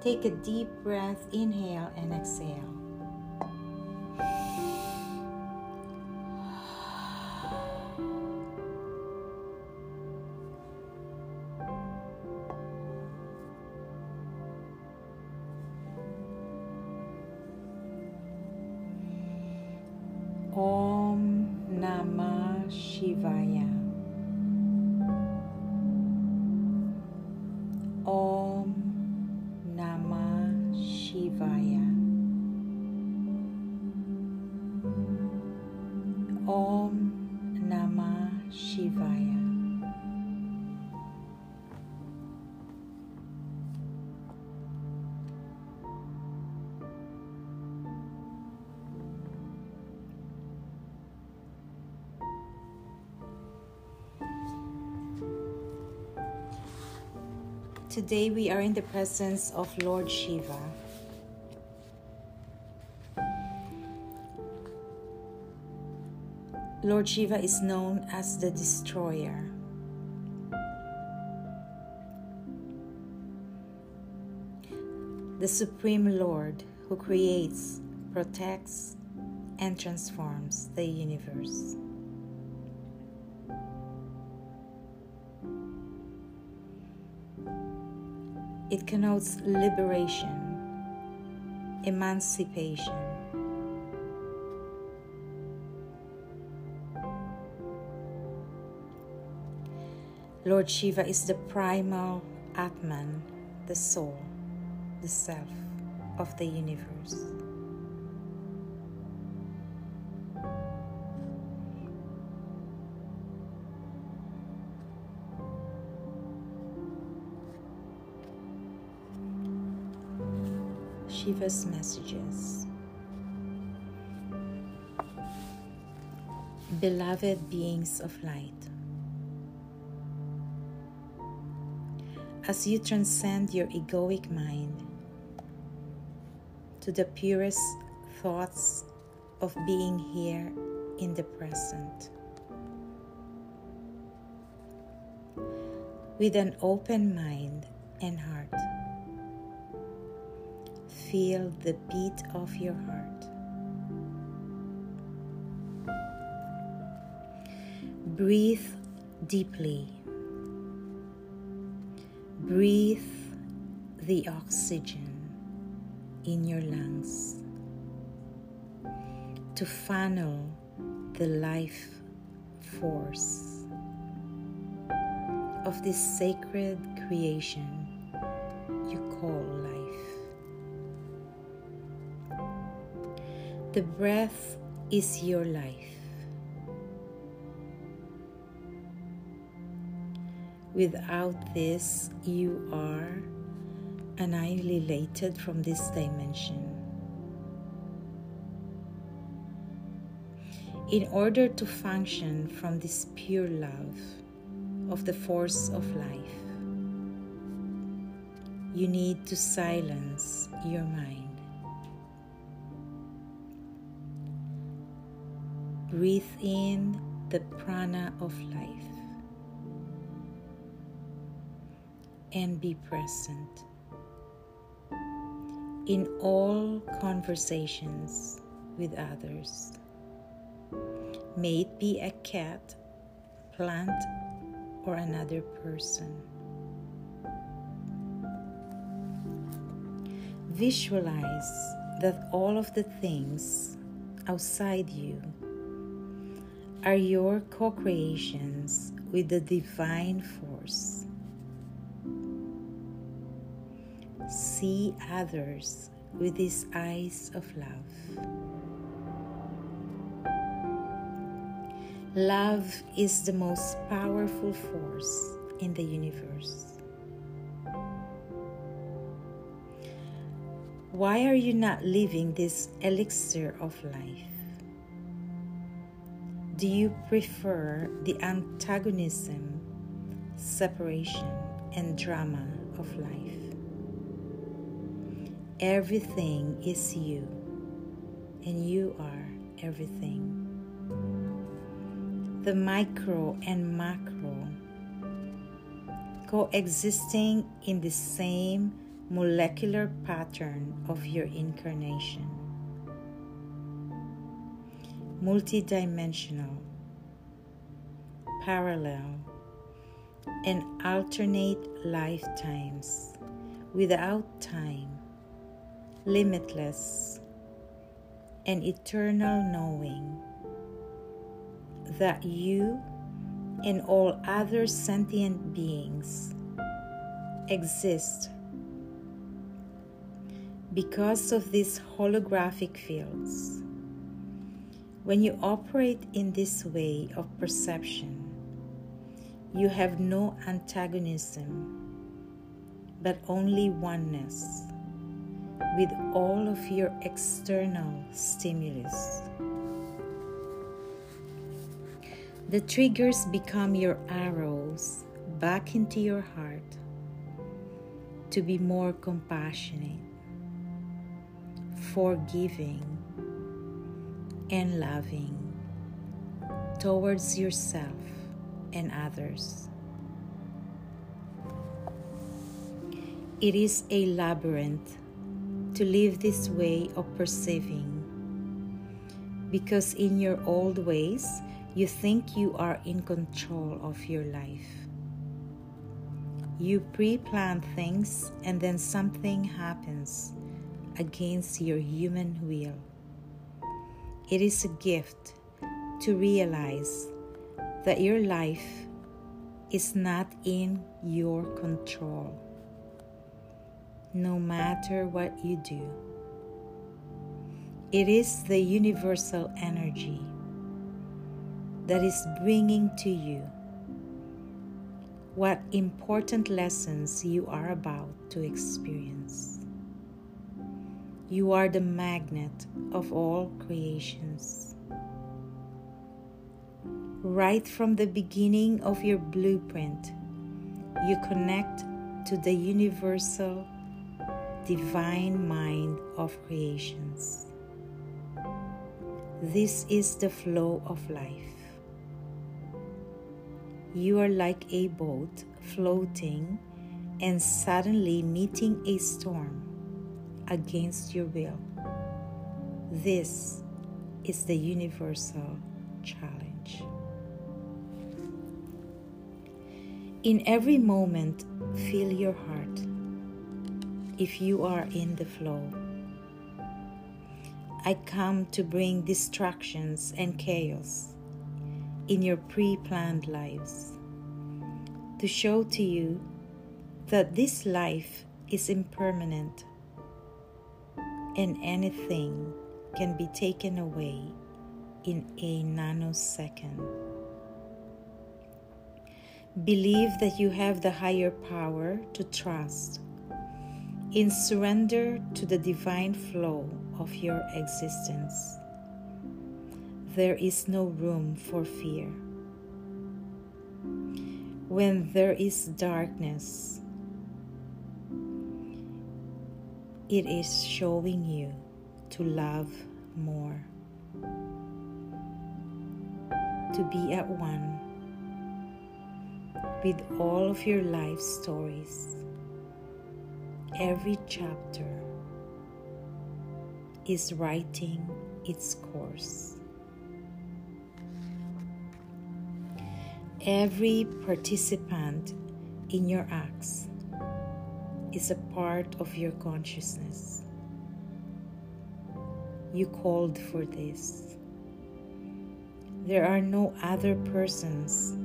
Take a deep breath, inhale and exhale. Om Namah Shivaya. Today we are in the presence of Lord Shiva. Lord Shiva is known as the destroyer. The Supreme Lord who creates, protects, and transforms the universe. It connotes liberation, emancipation. Lord Shiva is the primal Atman, the soul, the self of the universe. Shiva's messages. Beloved beings of light, as you transcend your egoic mind to the purest thoughts of being here in the present, with an open mind and heart feel the beat of your heart. Breathe deeply. Breathe the oxygen in your lungs to funnel the life force of this sacred creation you call life. The breath is your life. Without this, you are annihilated from this dimension. In order to function from this pure love of the force of life, you need to silence your mind. Breathe in the prana of life and be present in all conversations with others. May it be a cat, plant, or another person. Visualize that all of the things outside you are your co creations with the divine force. See others with these eyes of love. Love is the most powerful force in the universe. Why are you not living this elixir of life? Do you prefer the antagonism, separation, and drama of life? Everything is you, and you are everything. The micro and macro coexisting in the same molecular pattern of your incarnation. Multidimensional, parallel, and alternate lifetimes without time, limitless, and eternal knowing that you and all other sentient beings exist because of these holographic fields. When you operate in this way of perception, you have no antagonism, but only oneness with all of your external stimulus. The triggers become your arrows back into your heart to be more compassionate, forgiving, and loving towards yourself and others. It is a labyrinth to live this way of perceiving because in your old ways you think you are in control of your life. You pre plan things and then something happens against your human will. It is a gift to realize that your life is not in your control, no matter what you do. It is the universal energy that is bringing to you what important lessons you are about to experience. You are the magnet of all creations. Right from the beginning of your blueprint, you connect to the universal divine mind of creations. This is the flow of life. You are like a boat floating and suddenly meeting a storm against your will. This is the universal challenge. In every moment, feel your heart if you are in the flow. I come to bring distractions and chaos in your pre planned lives to show to you that this life is impermanent and anything can be taken away in a nanosecond. Believe that you have the higher power to trust. In surrender to the divine flow of your existence, there is no room for fear. When there is darkness, it is showing you to love more, to be at one with all of your life stories. Every chapter is writing its course. Every participant in your acts is a part of your consciousness. You called for this. There are no other persons,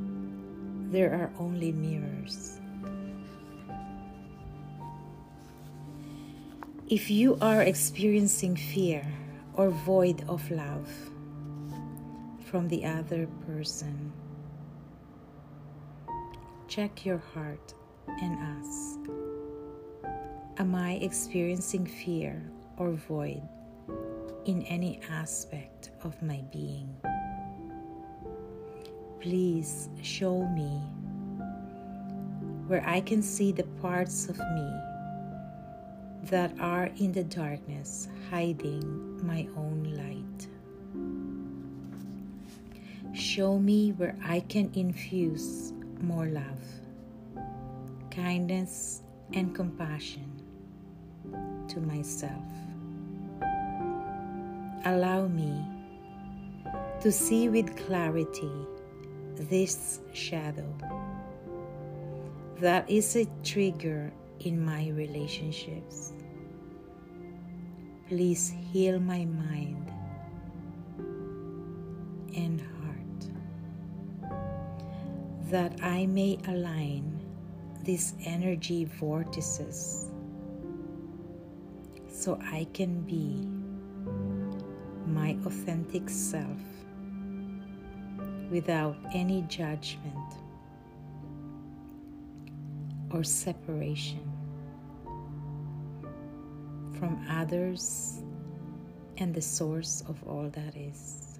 there are only mirrors. If you are experiencing fear or void of love from the other person, check your heart and ask Am I experiencing fear or void in any aspect of my being? Please show me where I can see the parts of me that are in the darkness hiding my own light. Show me where I can infuse more love, kindness, and compassion to myself. Allow me to see with clarity this shadow that is a trigger in my relationships. Please heal my mind and heart that I may align these energy vortices so I can be my authentic self without any judgment or separation from others and the source of all that is.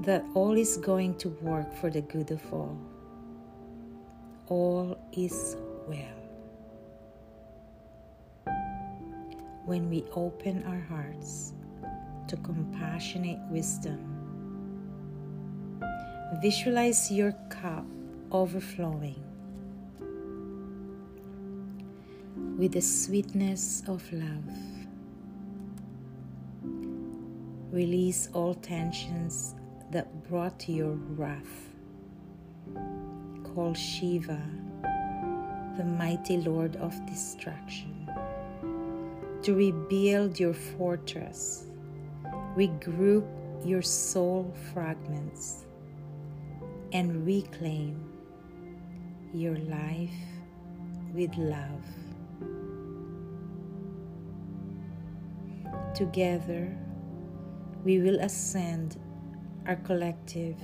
That all is going to work for the good of all. All is well. When we open our hearts to compassionate wisdom, visualize your cup overflowing with the sweetness of love. Release all tensions that brought your wrath. Call Shiva, the mighty Lord of Destruction, to rebuild your fortress, regroup your soul fragments, and reclaim your life with love. Together, we will ascend our collective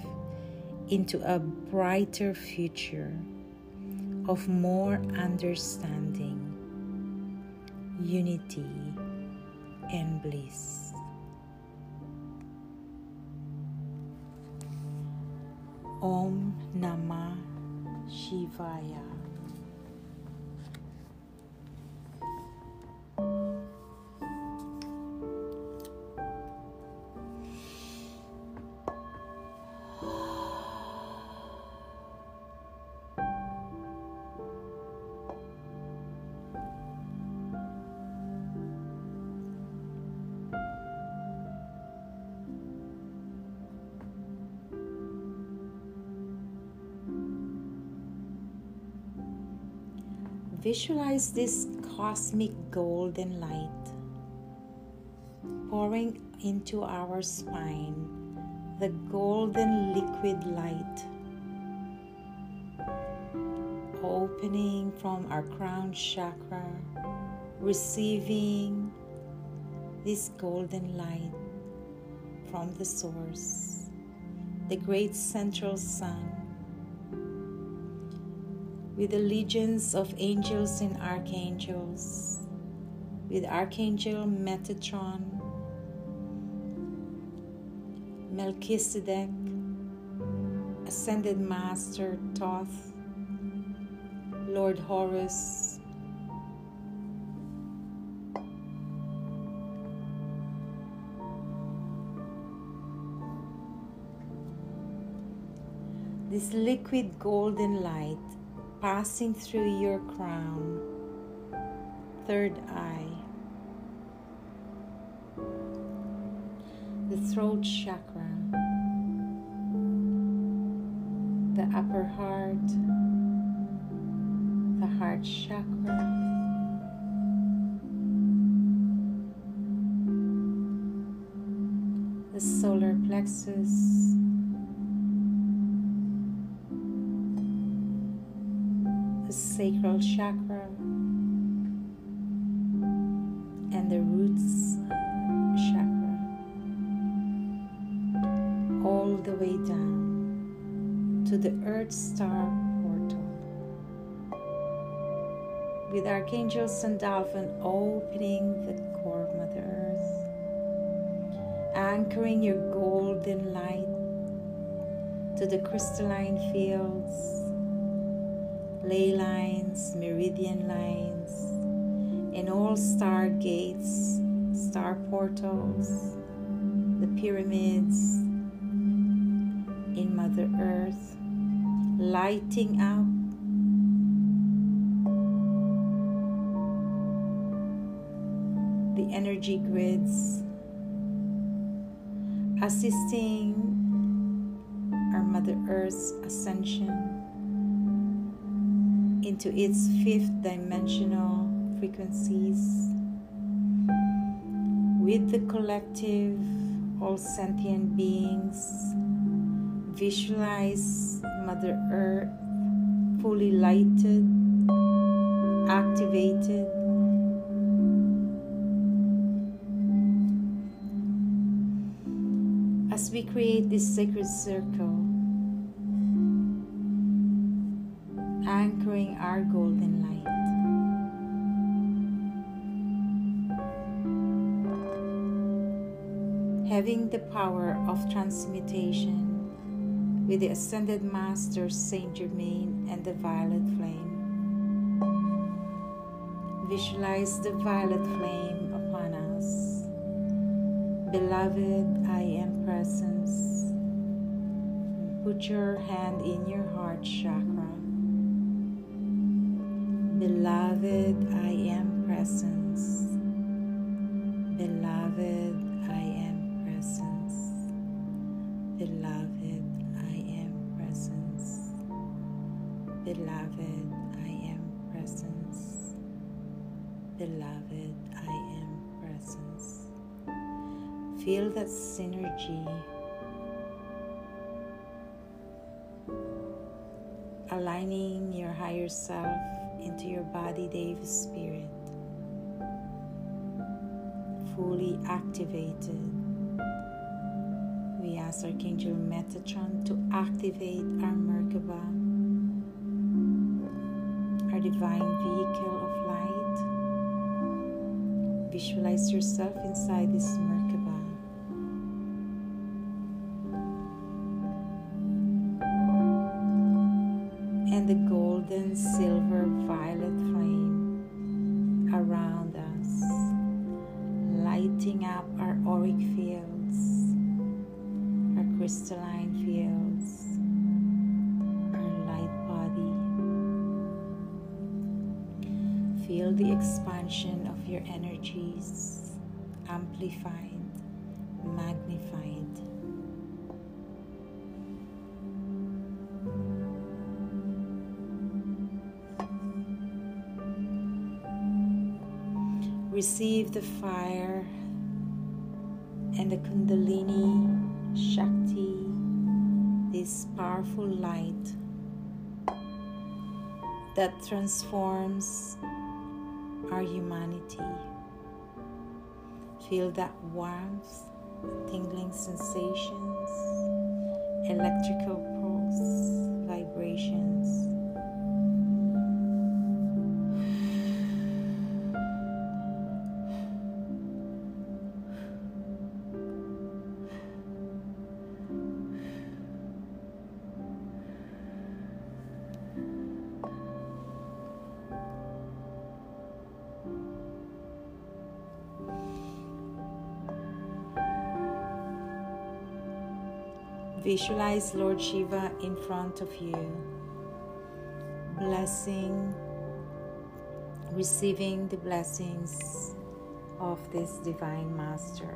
into a brighter future of more understanding, unity, and bliss. Om Namah Shivaya. Visualize this cosmic golden light pouring into our spine, the golden liquid light opening from our crown chakra, receiving this golden light from the source, the great central sun with the legions of angels and archangels, with Archangel Metatron, Melchizedek, Ascended Master Thoth, Lord Horus, this liquid golden light passing through your crown, third eye, the throat chakra, the upper heart, the heart chakra. The solar plexus, sacral chakra, and the roots chakra, all the way down to the Earth Star portal. With Archangel Sandalphon opening the core of Mother Earth, anchoring your golden light to the crystalline fields ley lines, meridian lines, and all star gates, star portals, the pyramids in Mother Earth, lighting up the energy grids, assisting our Mother Earth's ascension into its fifth dimensional frequencies with the collective, all sentient beings. Visualize Mother Earth fully lighted, activated. As we create this sacred circle, our golden light. Having the power of transmutation with the ascended Master Saint Germain and the violet flame. Visualize the violet flame upon us. Beloved, I am presence. Put your hand in your heart chakra. Beloved, I am presence. Beloved, I am presence. Beloved, I am presence. Beloved, I am presence. Beloved, I am presence. Feel that synergy. Aligning your higher self into your body, Dave Spirit. Fully activated. We ask Archangel Metatron to activate our Merkaba our divine vehicle of light. Visualize yourself inside this Merkaba. And the golden, silver, violet flame around us, lighting up our auric fields, our crystalline fields our light body. Feel the expansion of your energies, amplified, magnified. Receive the fire and the Kundalini Shakti, this powerful light that transforms our humanity. Feel that warmth, tingling sensations, electrical pulse, vibrations. Visualize Lord Shiva in front of you, blessing, receiving the blessings of this Divine Master.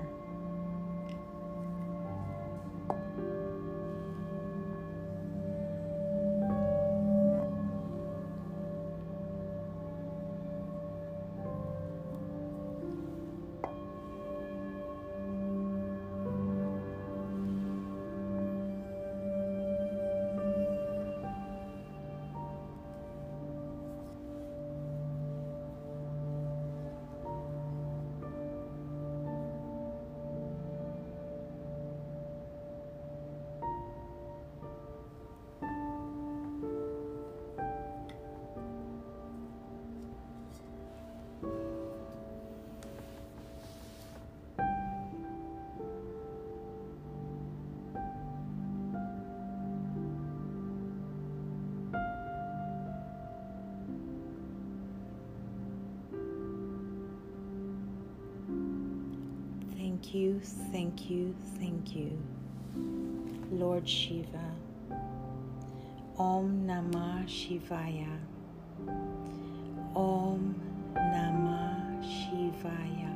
Thank you, thank you, thank you. Lord Shiva. Om Namah Shivaya. Om Namah Shivaya.